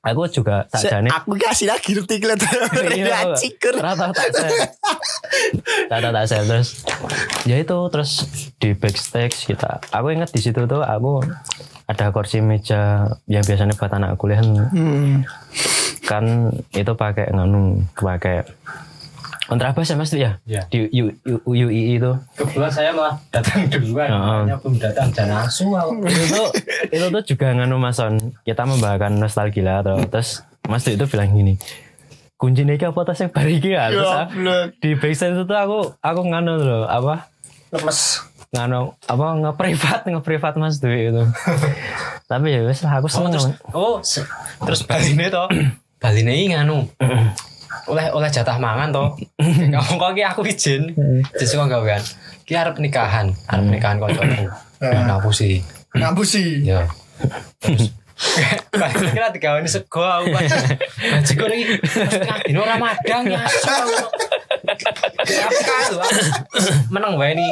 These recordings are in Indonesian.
aku juga tak jane Aku kasih lagi ngerti kalian. Iya, Cikur. Rata tak save. Rata tak save terus. Ya itu terus di backstage kita. Aku ingat di situ tuh aku ada kursi meja yang biasanya buat anak kuliah Hmm. kan itu pakai nganu pakai kontrabas ya mas ya Iya. di U, U, UI itu Kebetulan saya malah datang duluan, makanya belum datang asu. aku. itu tuh itu tuh juga nganu mas Son kita membawakan nostalgia atau terus mas Dwi itu bilang gini kuncinya iki apa tasnya bariki ya terus aku- di backstage itu tuh aku aku nganu loh apa Lemes. nganu apa ngeprivat ngeprivat mas Dwi itu tapi ya wes lah aku Oh, seneng terus, Mas. oh, se- terus baline toh. Baline ini nganu. oleh oleh jatah mangan toh. Kamu kok ki aku izin. Jadi kok gawean. Ki arep nikahan, arep nikahan kancaku. Ngapusi. Ngapusi. Ya. Terus Balik kira digawani sego aku pas. Nah, sego iki ngadine ora madang ya. Apa. Meneng wae ni.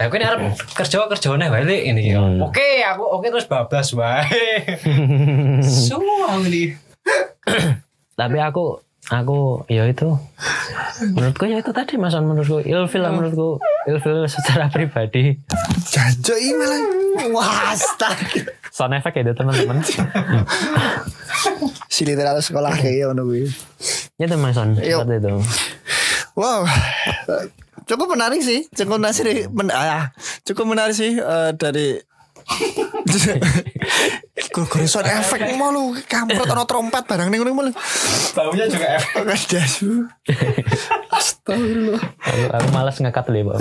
Lah kowe nek arep kerja kerja neh wae ini. Hmm. Oke, aku oke terus bablas wae. Su aku ni. tapi aku aku ya itu menurutku ya itu tadi mas menurutku ilfil lah menurutku ilfil secara pribadi Janjo ini malah. Wah, astaga. sound effect ya itu teman-teman Si literatur sekolah kayak ngono kuwi. mas Son, Yuk. seperti itu Wow. Cukup menarik sih. Cukup menarik sih. Men ah, cukup menarik sih eh, dari Gue sound efek mau lu Kamprot ono trompet barang ning ngono Baunya juga efek. Dasu Astagfirullah aku, aku malas ngekat dulu Pak.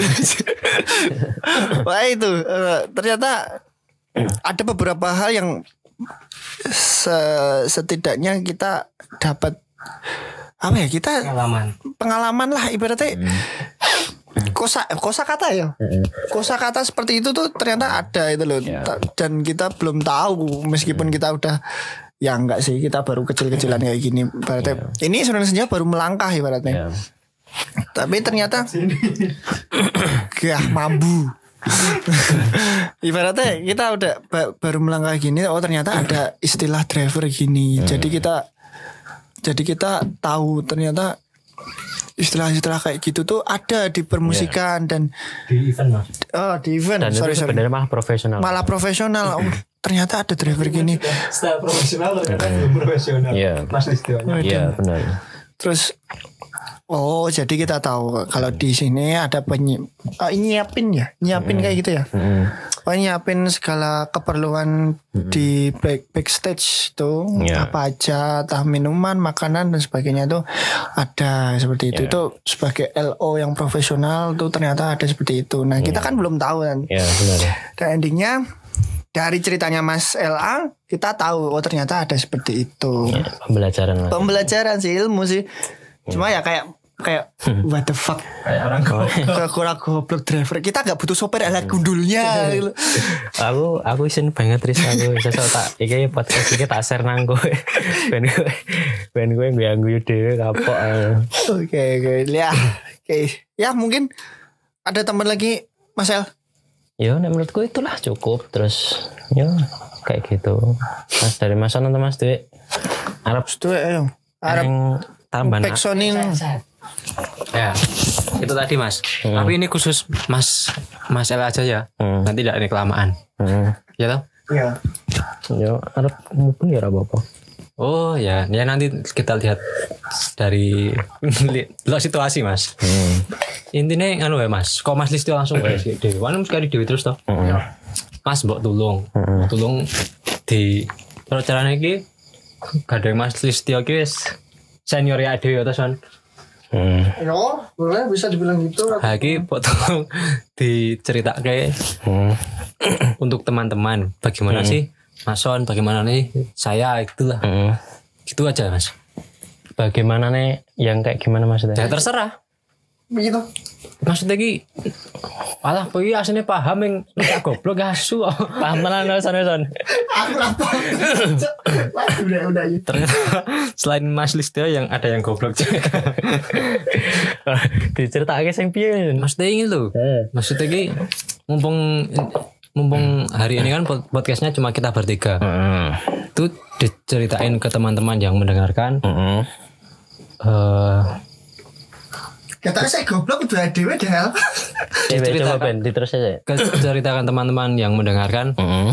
Wah itu eh, Ternyata Ada beberapa hal yang se- Setidaknya kita Dapat Apa ya kita Pengalaman. pengalaman lah ibaratnya kosa kosa kata ya? Kosa kata seperti itu tuh ternyata ada itu loh. Ta- dan kita belum tahu meskipun kita udah ya enggak sih kita baru kecil-kecilan kayak gini. Ibaratnya ini sebenarnya baru melangkah ibaratnya. Ya. tapi ternyata gah mambu. Ibaratnya kita udah ba- baru melangkah gini oh ternyata ada istilah driver gini. Jadi kita jadi kita tahu ternyata istilah-istilah kayak gitu tuh ada di permusikan dan Di event mas. oh di event. Dan sorry itu sorry sebenarnya malah profesional. Malah profesional. Oh, ternyata ada driver gini. Setelah profesional ternyata belum profesional. Iya. Mas Listionya. iya benar. terus oh jadi kita tahu kalau di sini ada penyi oh, nyiapin ya? Nyiapin kayak gitu ya? Mm. Oh nyiapin segala keperluan di back backstage tuh Iya. apa aja tah minuman makanan dan sebagainya tuh ada seperti itu. Iya. itu sebagai LO yang profesional tuh ternyata ada seperti itu. Nah kita kan belum tahu kan. Ya benar. Dan endingnya dari ceritanya Mas LA kita tahu oh ternyata ada seperti itu. Ya, pembelajaran pembelajaran sih ilmu sih. Cuma ya kayak kayak what the fuck? Kayak orang kok. kurang goblok driver. Kita nggak butuh sopir alat gundulnya gitu. aku aku isin banget Tris aku. Sesuk tak iki podcast iki tak share nang kowe. Ben kowe ben kowe ganggu dhewe kapok eh. oke oke. Ya oke. Ya mungkin ada teman lagi Mas El? Ya nek menurutku itulah cukup. Terus ya kayak gitu. Mas dari mas Son atau mas Dwi? Arab ayo. Arab yang tambah nak Peksonin Ya, itu tadi mas. Tapi ini khusus mas mas El aja ya. Hmm. Nanti tidak ini kelamaan. hmm. Ya toh? ya ya Arab mungkin ya apa apa Oh ya, ya nanti kita lihat dari lo situasi mas. hmm. Intinya anu ya mas, kok mas Listio langsung ya si Dewi. Kan sekali Dewi terus toh. Hmm. Mas mbok tulung, Hmm. tulung di kalau caranya iki gak ada mas Listio ki wis senior ya Dewi atau son. Hmm. no boleh bisa dibilang gitu Lagi tulung diceritake Hmm. untuk teman-teman bagaimana sih Mas Son, bagaimana nih saya itulah Hmm. gitu aja mas. bagaimana nih yang kayak gimana maksudnya Ya terserah. Begitu Maksudnya ki Alah kowe iki asline paham yang nek goblok asu. paham tenan Son Son aku apa udah udah ya Ternyata selain Mas Listio yang ada yang goblok juga. diceritake sing piye Maksudnya ini. Eh. Maksudnya ki mumpung mumpung hari ini kan pod- podcastnya cuma kita bertiga. Heeh. itu diceritain ke teman-teman yang mendengarkan Heeh. Katanya saya goblok udah dewe deh. Coba coba Ben, diterus aja. ke- ceritakan teman-teman yang mendengarkan Heeh.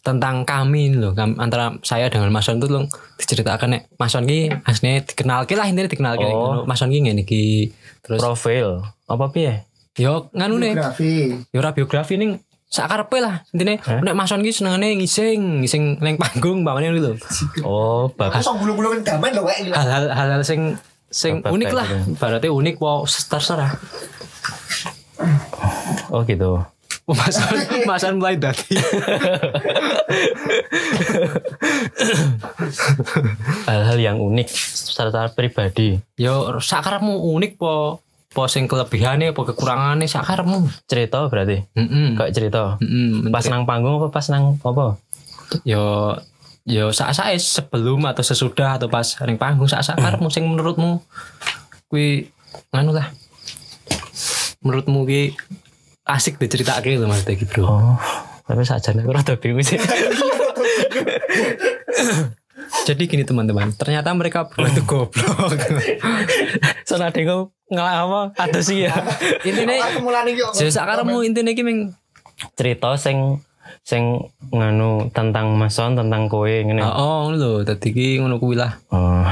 tentang kami ini loh antara saya dengan Mas Son itu loh diceritakan nek Mas Son ki aslinya dikenal lah intinya dikenal Oh. Mas Son ki ngene iki terus Profil apa piye? yo nganu nih Biografi. yo ora biografi ning sakarepe lah intine nek Mas Son ki senengane ngising ngising neng panggung bawahnya gitu Oh, bagus. Bulu-bulu kan gamen loh kayak hal-hal hal-hal sing sing Apa- unik lah gitu. berarti unik wow terserah Oh gitu. Masan, masan mulai dati. Hal-hal yang unik secara pribadi. Yo sakarepmu unik po po sing kelebihane po kekurangane sakarepmu. Cerita berarti. Heeh. Kayak cerita. Heeh. Pas nang panggung apa pas nang apa? yo yo sak sae sebelum atau sesudah atau pas ring panggung sak sakarepmu sing menurutmu kuwi nganu lah. Menurutmu ki asik diceritake lho Mas Tegi Bro. Oh, tapi sajane aku rada bingung sih. Jadi gini teman-teman, ternyata mereka berdua itu goblok. Soalnya ada yang ngelak apa? Ada sih ya. Kok. jadi sakarepmu intine ki meng Cerita sing sing nganu tentang mason tentang kowe ngene. Oh, oh lho, dadi ki ngono kuwi lah. Oh.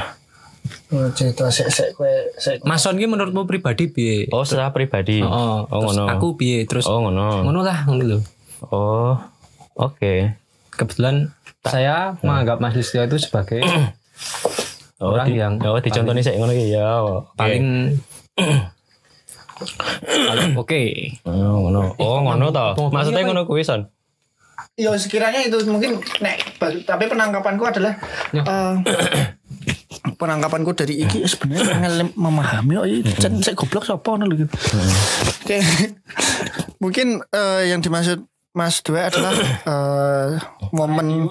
Oh, cerita sek sek kue sek. Mason ki menurutmu pribadi piye? Oh, secara pribadi. Oh, oh terus ngono. Aku piye? Terus Oh, ngono. ngono lah, ngono lho. Oh. Oke. Kebetulan saya menganggap Mas Listio itu sebagai Oh, Orang di, yang oh, dicontohnya saya ngono iki ya. Oke. paling paling oke. Oh, ngono. Oh, ngono to. Maksudnya ngono kuwi, Son. Ya sekiranya itu mungkin nek tapi penangkapanku adalah Ya. eh, penangkapanku dari iki sebenarnya pengen memahami oh ini jan saya goblok sapa ngono lho gitu. Oke. Mungkin eh, yang dimaksud Mas Dua adalah eh, momen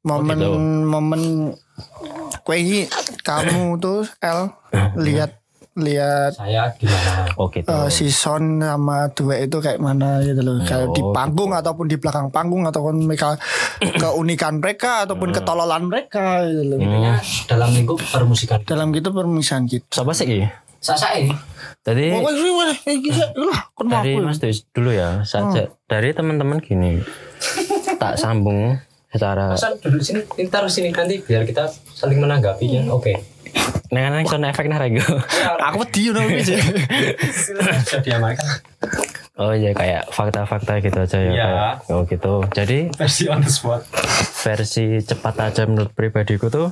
momen gitu. momen kue ini kamu tuh L lihat lihat Saya gimana? Oh, gitu. eh, si Son sama Dua itu kayak mana gitu loh kayak di Oh, panggung ataupun di belakang panggung ataupun mereka keunikan mereka ataupun ketololan mereka gitu loh Intinya dalam lingkup permusikan. dalam gitu permisahan gitu Siapa sih iki? Sasae. Tadi Oh, eh, mau dari aku. Mas Dewi dulu ya. Saja dari teman-teman gini. tak sambung secara Masan duduk sini, ini taruh sini nanti biar kita saling menanggapi ya. Oke. Neng neng sound efek nah rego. Aku wedi udah wis. Sudah diamalkan. Oh iya kayak fakta-fakta gitu aja ya. Iya. kayak- oh gitu. Jadi Versi on the spot. versi cepat aja menurut pribadiku tuh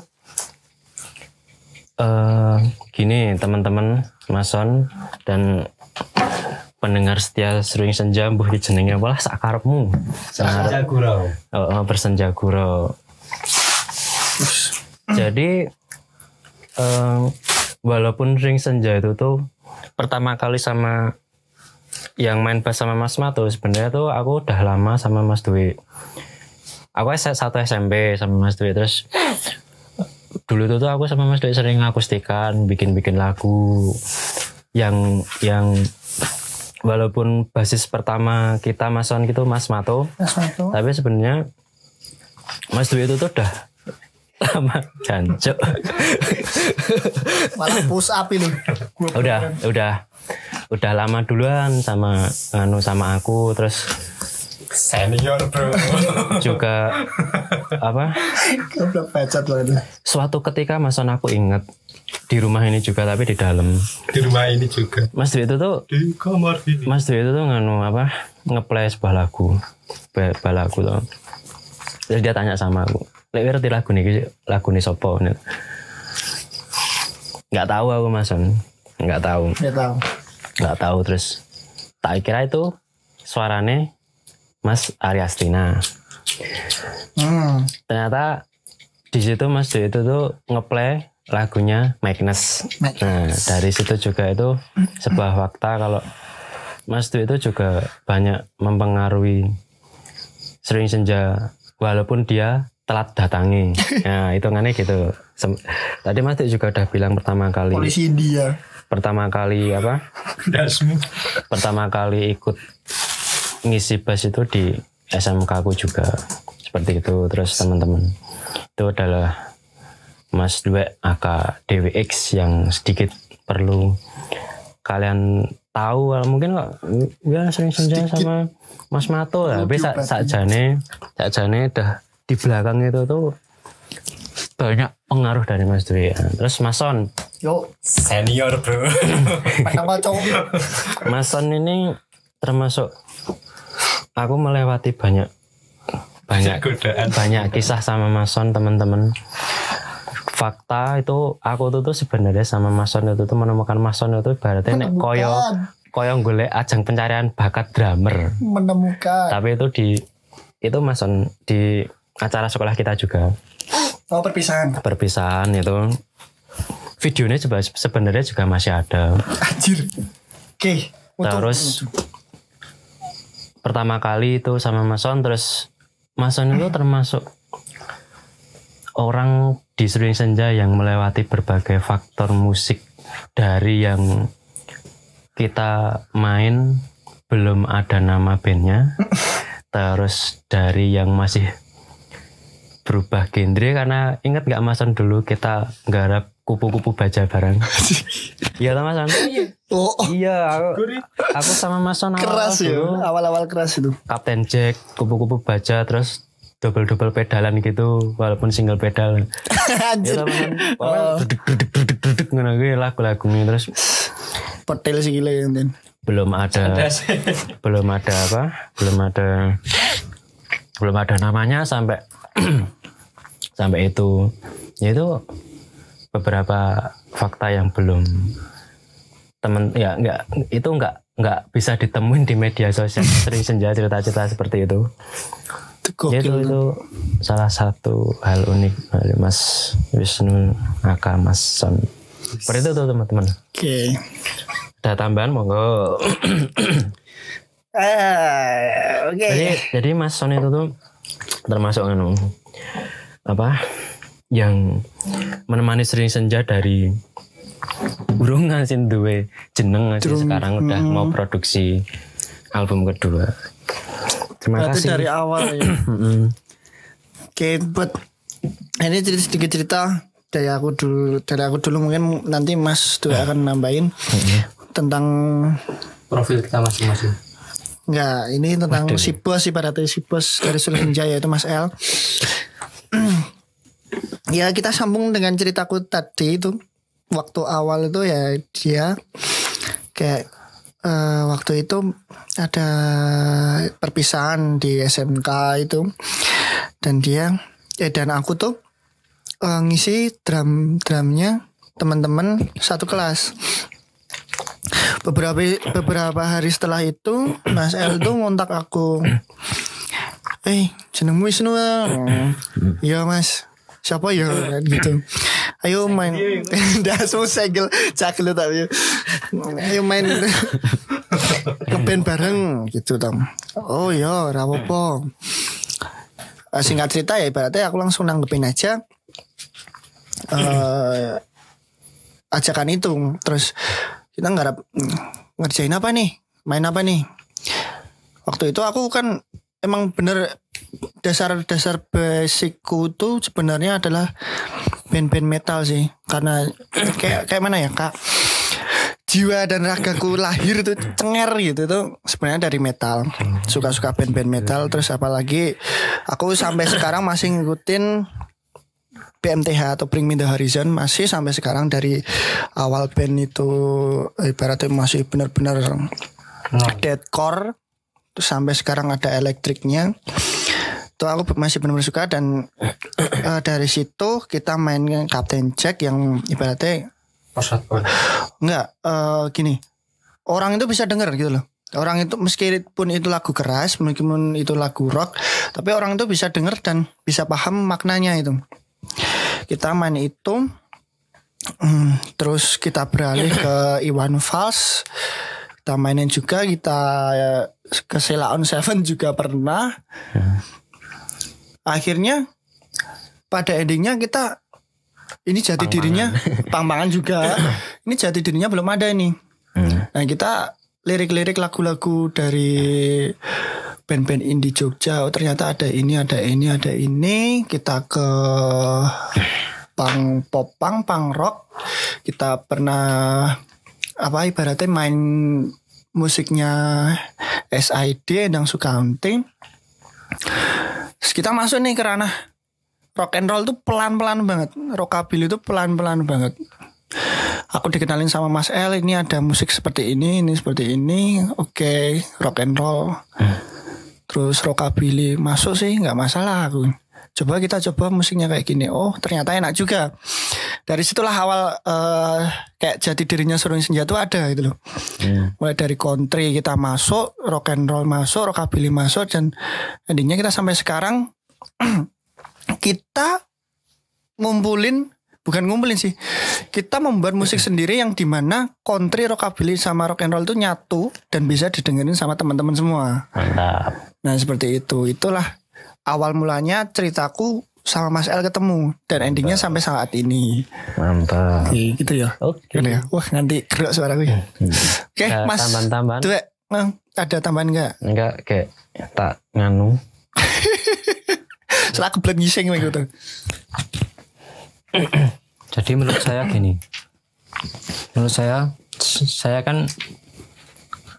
eh gini teman-teman mason dan pendengar setia sering senja mbuh jenenge apa lah sakarepmu Saja gurau. oh, oh, bersenja gurau jadi eh, walaupun ring senja itu tuh pertama kali sama yang main bass sama Mas Mato sebenarnya tuh aku udah lama sama Mas Dwi aku satu SMP sama Mas Dwi terus dulu tuh, tuh aku sama Mas Dwi sering akustikan bikin-bikin lagu yang yang walaupun basis pertama kita mason gitu Mas Mato Mas Mato. tapi sebenarnya Mas Dwi itu tuh udah lama jancuk. Malah push up ini. Gua udah udah. Udah lama duluan sama anu sama aku terus Senior bro. juga apa? Suatu ketika mason aku inget di rumah ini juga tapi di dalam. Di rumah ini juga. Mas Dwi itu tuh Di kamar ini. Mas Dwi itu tuh nganu apa? Ngeplay sebuah lagu. Ba- ba- lagu tuh. Terus dia tanya sama aku lek ngerti lagu nih lagu nih sopo Nih. nggak tahu aku mason nggak tahu Ya tahu. nggak tahu terus tak kira itu suarane Mas Ariastina Hmm. ternyata di situ Mas Dwi itu tuh ngeplay lagunya Magnus. Magnus. Nah dari situ juga itu sebuah fakta kalau Mas Dwi itu juga banyak mempengaruhi sering senja walaupun dia telat datangi. Nah itu gitu. Sem- Tadi Mas Dwi juga udah bilang pertama kali Polisi India. pertama kali apa? Dasmu. pertama kali ikut ngisi bass itu di SMK aku juga seperti itu terus teman-teman itu adalah Mas Dwe aka DWX yang sedikit perlu kalian tahu mungkin kok ya sering senja sama Mas Mato lah tapi sak sakjane sakjane dah di belakang itu tuh banyak pengaruh dari Mas Dwi terus Mas Son Yo, Senior bro. pertama cowok. Mas Son ini termasuk aku melewati banyak banyak Godaan. banyak kisah sama Mas Son teman-teman fakta itu aku tuh tuh sebenarnya sama Mas Son itu tuh menemukan Mas Son itu berarti nek koyo koyo golek ajang pencarian bakat drummer menemukan. tapi itu di itu Mas Son di acara sekolah kita juga Oh perpisahan. perpisahan itu videonya coba sebenarnya juga masih ada Anjir. Oke. untuk- Terus pertama kali itu sama Mas Son terus Mas Son itu termasuk orang di Sering Senja yang melewati berbagai faktor musik dari yang kita main belum ada nama bandnya terus dari yang masih berubah genre karena ingat nggak Mas Son dulu kita garap kupu-kupu baja bareng iya toh Mas Son Oh, oh, Iya, aku, aku sama Mas Son keras ya. dulu Awal-awal keras itu. Kapten Jack, kupu-kupu baja, terus double-double pedalan gitu, walaupun single pedal. Ya Anjir. teman, pokoknya duduk duduk duduk duduk ngono kuwi lagu-lagunya terus Petel sih gila ya. Belum ada belum ada apa? Belum ada belum ada namanya sampai sampai itu. Ya itu beberapa fakta yang belum temen ya nggak itu nggak nggak bisa ditemuin di media sosial sering senja cerita-cerita seperti itu Ya, itu gokil. itu salah satu hal unik dari Mas Wisnu Aka Mas Son seperti itu tuh teman-teman Oke. ada tambahan monggo Ah, oke. jadi jadi Mas Son itu tuh termasuk anu apa? Yang menemani sering senja dari urung ngasih duwe jeneng sih sekarang udah mau produksi album kedua. Terima Berarti kasih. dari awal ya. Mm-mm. Oke, buat ini cerita sedikit cerita dari aku dulu dari aku dulu mungkin nanti Mas tuh akan nambahin tentang Profil kita masing-masing. Enggak, ini tentang si bos ibaratnya si bos dari Sulenjaya itu Mas L. ya kita sambung dengan ceritaku tadi itu. Waktu awal itu ya dia kayak eh, waktu itu ada perpisahan di SMK itu. Dan dia eh dan aku tuh eh, ngisi drum drumnya teman-teman satu kelas beberapa beberapa hari setelah itu Mas El tuh ngontak aku. Eh jenengmu Wisnu ah?" iya mas. Siapa? Ya gitu. Ayo main. Dah semua segel cakil tapi ayo main. Ngeband bareng gitu tam oh iya rapopo Eh, singkat cerita ya ibaratnya aku langsung nanggepin aja. Eh ajakan itu. Terus kita "Hmm, ngerjain apa nih? Main apa nih? Waktu itu aku kan emang bener dasar-dasar basicku tuh sebenarnya adalah band-band metal sih. Karena kayak kayak mana ya kak? Jiwa dan ragaku lahir tuh cenger gitu tuh sebenarnya dari metal. Suka-suka band-band metal. Terus apalagi aku sampai sekarang masih ngikutin BMTH atau Bring Me The Horizon masih sampai sekarang dari awal band itu ibaratnya masih benar-benar deadcore terus sampai sekarang ada elektriknya itu aku masih benar-benar suka dan eh, dari situ kita main Captain Jack yang ibaratnya boy. Enggak, eh gini. Orang itu bisa denger gitu loh. Orang itu meskipun itu lagu keras, meskipun itu lagu rock, tapi orang itu bisa denger dan bisa paham maknanya itu. Kita main itu hmm, terus kita beralih ke Iwan Fals. Kita mainin juga kita eh, ke Sela on Seven juga pernah. Akhirnya pada endingnya kita ini jati dirinya pang-pangan juga. ini jati dirinya belum ada nih. Hmm. Nah kita lirik-lirik lagu-lagu dari band-band indie Jogja. Oh, ternyata ada ini, ada ini, ada ini. Kita ke pang pop pang, pang rock. Kita pernah apa ibaratnya main musiknya SID Endang Sukamti. Terus kita masuk nih ke ranah rock and roll tuh pelan-pelan banget. Rockabilly itu pelan-pelan banget. Aku dikenalin sama Mas L ini ada musik seperti ini, ini seperti ini. Oke, rock and roll. Terus rockabilly masuk sih nggak masalah aku. Coba kita coba musiknya kayak gini. Oh, ternyata enak juga. Dari situlah awal eh, kayak jati dirinya Surung Senja itu ada gitu loh. Mulai dari country kita masuk, rock and roll masuk, rockabilly masuk dan endingnya kita sampai sekarang kita ngumpulin bukan ngumpulin sih kita membuat musik sendiri yang di mana country rockabilly sama rock and roll itu nyatu dan bisa didengerin sama teman-teman semua Mantap. Nah seperti itu itulah awal mulanya ceritaku sama Mas El ketemu dan endingnya sampai saat ini Mantap. Oke, gitu ya Oke. Gitu ya wah nanti gerak suaraku ya oke Ada Mas tambahan-tambahan? Dua, eh, ada tambahan nggak Enggak kayak tak nganu. setelah kebelet ngising gitu Jadi menurut saya gini. Menurut saya saya kan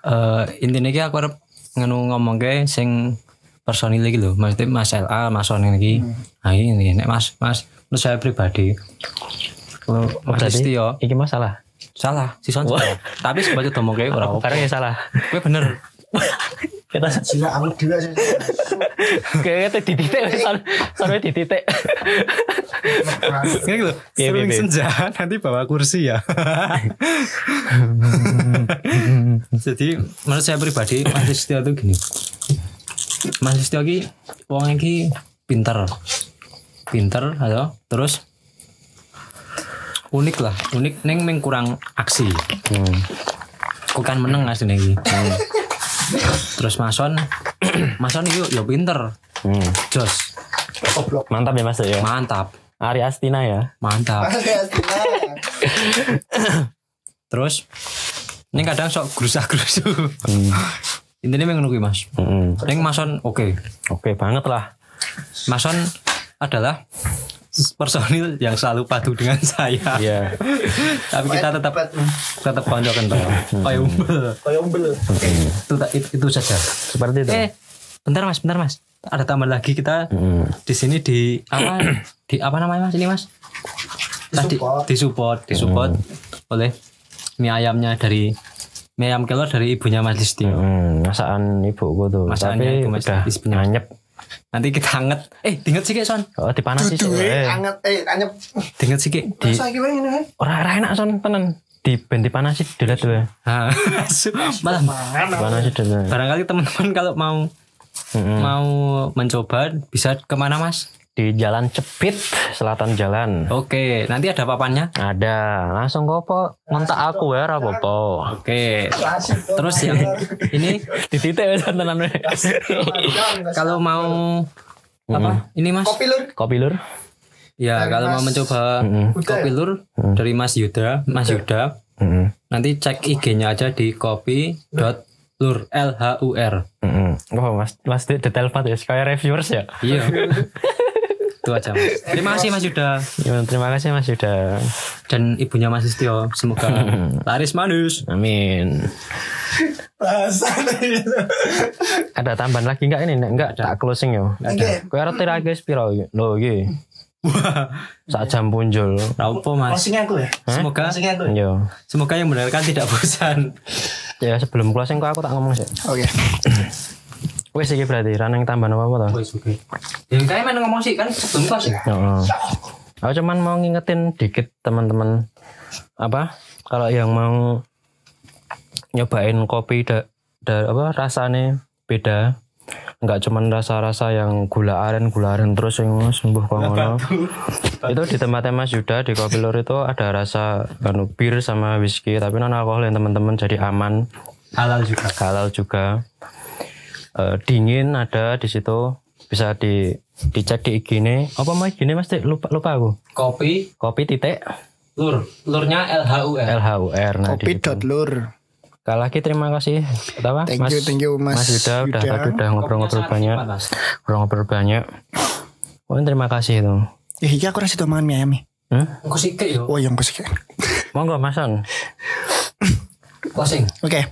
eh intinya ki aku arep nganu ngomong ke sing personil iki lho. Maksudnya Mas LA, Mas Son iki. Nah ini nek Mas Mas menurut saya pribadi kalau Mas Berarti Listio iki masalah. salah, si Son salah. Tapi sebagai ngomong ke ora apa. Karena ya salah. Kowe bener. Kita Gila aku juga sih kayak di titik wes son son di Ini lho, Piye, sering piye? senja nanti bawa kursi ya. Jadi menurut saya pribadi Mas Listio itu gini. Mas Listio ki wong iki pinter. Pinter ayo terus unik lah, unik neng meng kurang aksi. Hmm. Aku kan meneng asline iki. Terus Mason Mason yuk ya pinter. Hmm. Jos. Mantap ya Mas ya. Mantap. Ari Astina ya. Mantap. Terus ini kadang sok gerusak gerusu. Intinya memang nunggu mas. Hmm. Neng Mason oke. Oke banget lah. Mason adalah personil yang selalu patuh dengan saya. Iya. Tapi kita tetap tetap konjokan toh. Kayak umbel. Kayak umbel Itu, itu, itu saja. Seperti itu. Eh, bentar mas, bentar mas. Ada tambahan lagi kita Hmm. di sini di apa di apa namanya mas ini mas? Tadi Disupport. disupport, disupport oleh mie ayamnya dari mie ayam kelor dari ibunya Mas Listio. Hmm, masakan ibuku tuh. Masakannya Tapi ibu Mas udah anyep. Nanti kita anget. Eh, dinget sih son. Oh, dipanasi sih. Eh. anget eh anyep Dinget sih Di Masa gimana ini kan ora ora enak son tenan. Di ben dipanasi dilihat tuh. Ah, Malah dilihat. barangkali teman-teman kalau mau Hmm. mau mencoba bisa ke mana mas? Di Jalan Cepit, selatan jalan. Oke, nanti ada papannya. Ada, langsung kopo ngontak aku ya apa-apa. Oke. Terus yang ini Di titik kalau mau apa? Ini mas? Kopi lur Kopi lur. Ya, Dari kalau mau Mas mencoba Mm-mm. kopi lur dari Mas Yuda, Mas Yuda, Heeh. nanti cek IG-nya aja di kopi.lur L H U R. Heeh. Wah, Mas Mas detail banget ya kayak reviewers ya. Iya. Itu aja Mas. Terima kasih Mas Yuda Ya, terima kasih Mas Yuda. dan ibunya Mas Istio. Semoga laris manis. Amin. Ada tambahan lagi enggak ini? Nek Enggak, tak closing yo. Oke. Kowe arep tira guys piro? Lho iki. Sak jam punjul. Raupo Mas. Closing aku ya Semoga Closing aku Yo. semoga yang mendengarkan tidak bosan. Ya sebelum closing kok aku tak ngomong sih. Oke Wes iki berarti raneng tambahan apa-apa to? Wes oke. Yang kayak main ngomong sih kan sebelum kelas ya. Heeh. Aku cuman mau ngingetin dikit teman-teman apa kalau yang mau nyobain kopi da, da- apa rasanya beda nggak cuman rasa-rasa yang gula aren gula aren terus yang sembuh kok ngono itu di tempatnya Mas Yuda di Kopi Lur itu ada rasa anu bir sama whisky tapi non alkohol yang teman-teman jadi aman Halal juga. halal juga Eh, dingin ada di situ bisa di dicek di IG ini apa mau IG ini mas lupa lupa aku Kopi kopi titik lur. Lurnya L H U R. LHUR nah Kopi dot lur Sekali lagi terima kasih apa Thank you, thank you, Mas Yuda, udah Yuda. tadi udah ngobrol-ngobrol banyak ngobrol-ngobrol banyak Pokoknya terima kasih itu Ya iki aku rasa mangan mie ayam. nih. hmm? Engko sikik yo. Oh yang kesik. monggo masan Closing. Oke.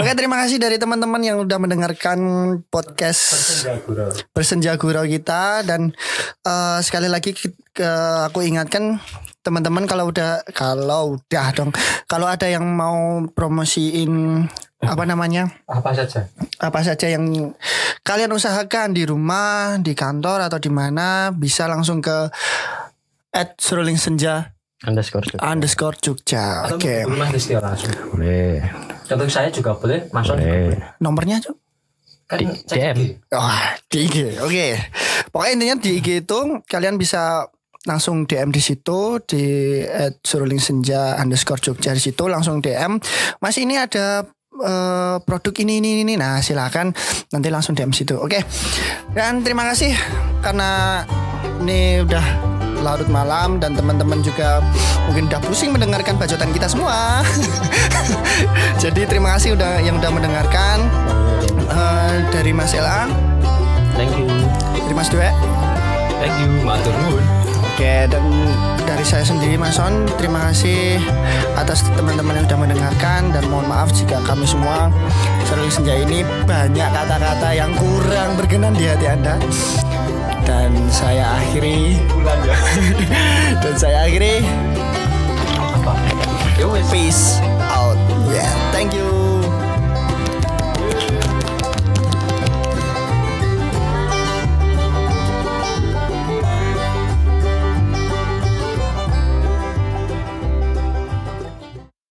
Oke, terima kasih dari teman-teman yang udah mendengarkan podcast Bersenja Gurau kita dan eh, sekali lagi ke- aku ingatkan teman-teman kalau udah kalau udah dong kalau ada yang mau promosiin apa namanya Apa saja? apa saja yang kalian usahakan di rumah, di kantor atau di mana bisa langsung ke at Seruling Senja underscore juga. underscore Jogja. Oke, menghubungi Mas Distio langsung. boleh Contoh saya juga boleh, Mas juga boleh nomornya Cuk? Kan Di- DM. Wah, di IG. Oke. Pokoknya intinya di IG itu kalian bisa langsung DM di situ di at Seruling Senja underscore Jogja di situ langsung DM. Mas ini ada eh, produk ini ini ini. Nah silakan nanti langsung DM situ. Oke. Dan terima kasih karena ini udah larut malam dan teman-teman juga mungkin udah pusing mendengarkan bacotan kita semua. Jadi terima kasih udah yang udah mendengarkan Eh, dari Mas Ela. thank you Dari Mas Dwe. Thank you, matur nuwun. Oke, dan dari saya sendiri Mas Son, terima kasih atas teman-teman yang sudah mendengarkan dan mohon maaf jika kami semua sering senja ini banyak kata-kata yang kurang berkenan di hati Anda. Dan saya akhiri. Dan saya akhiri. Wes. peace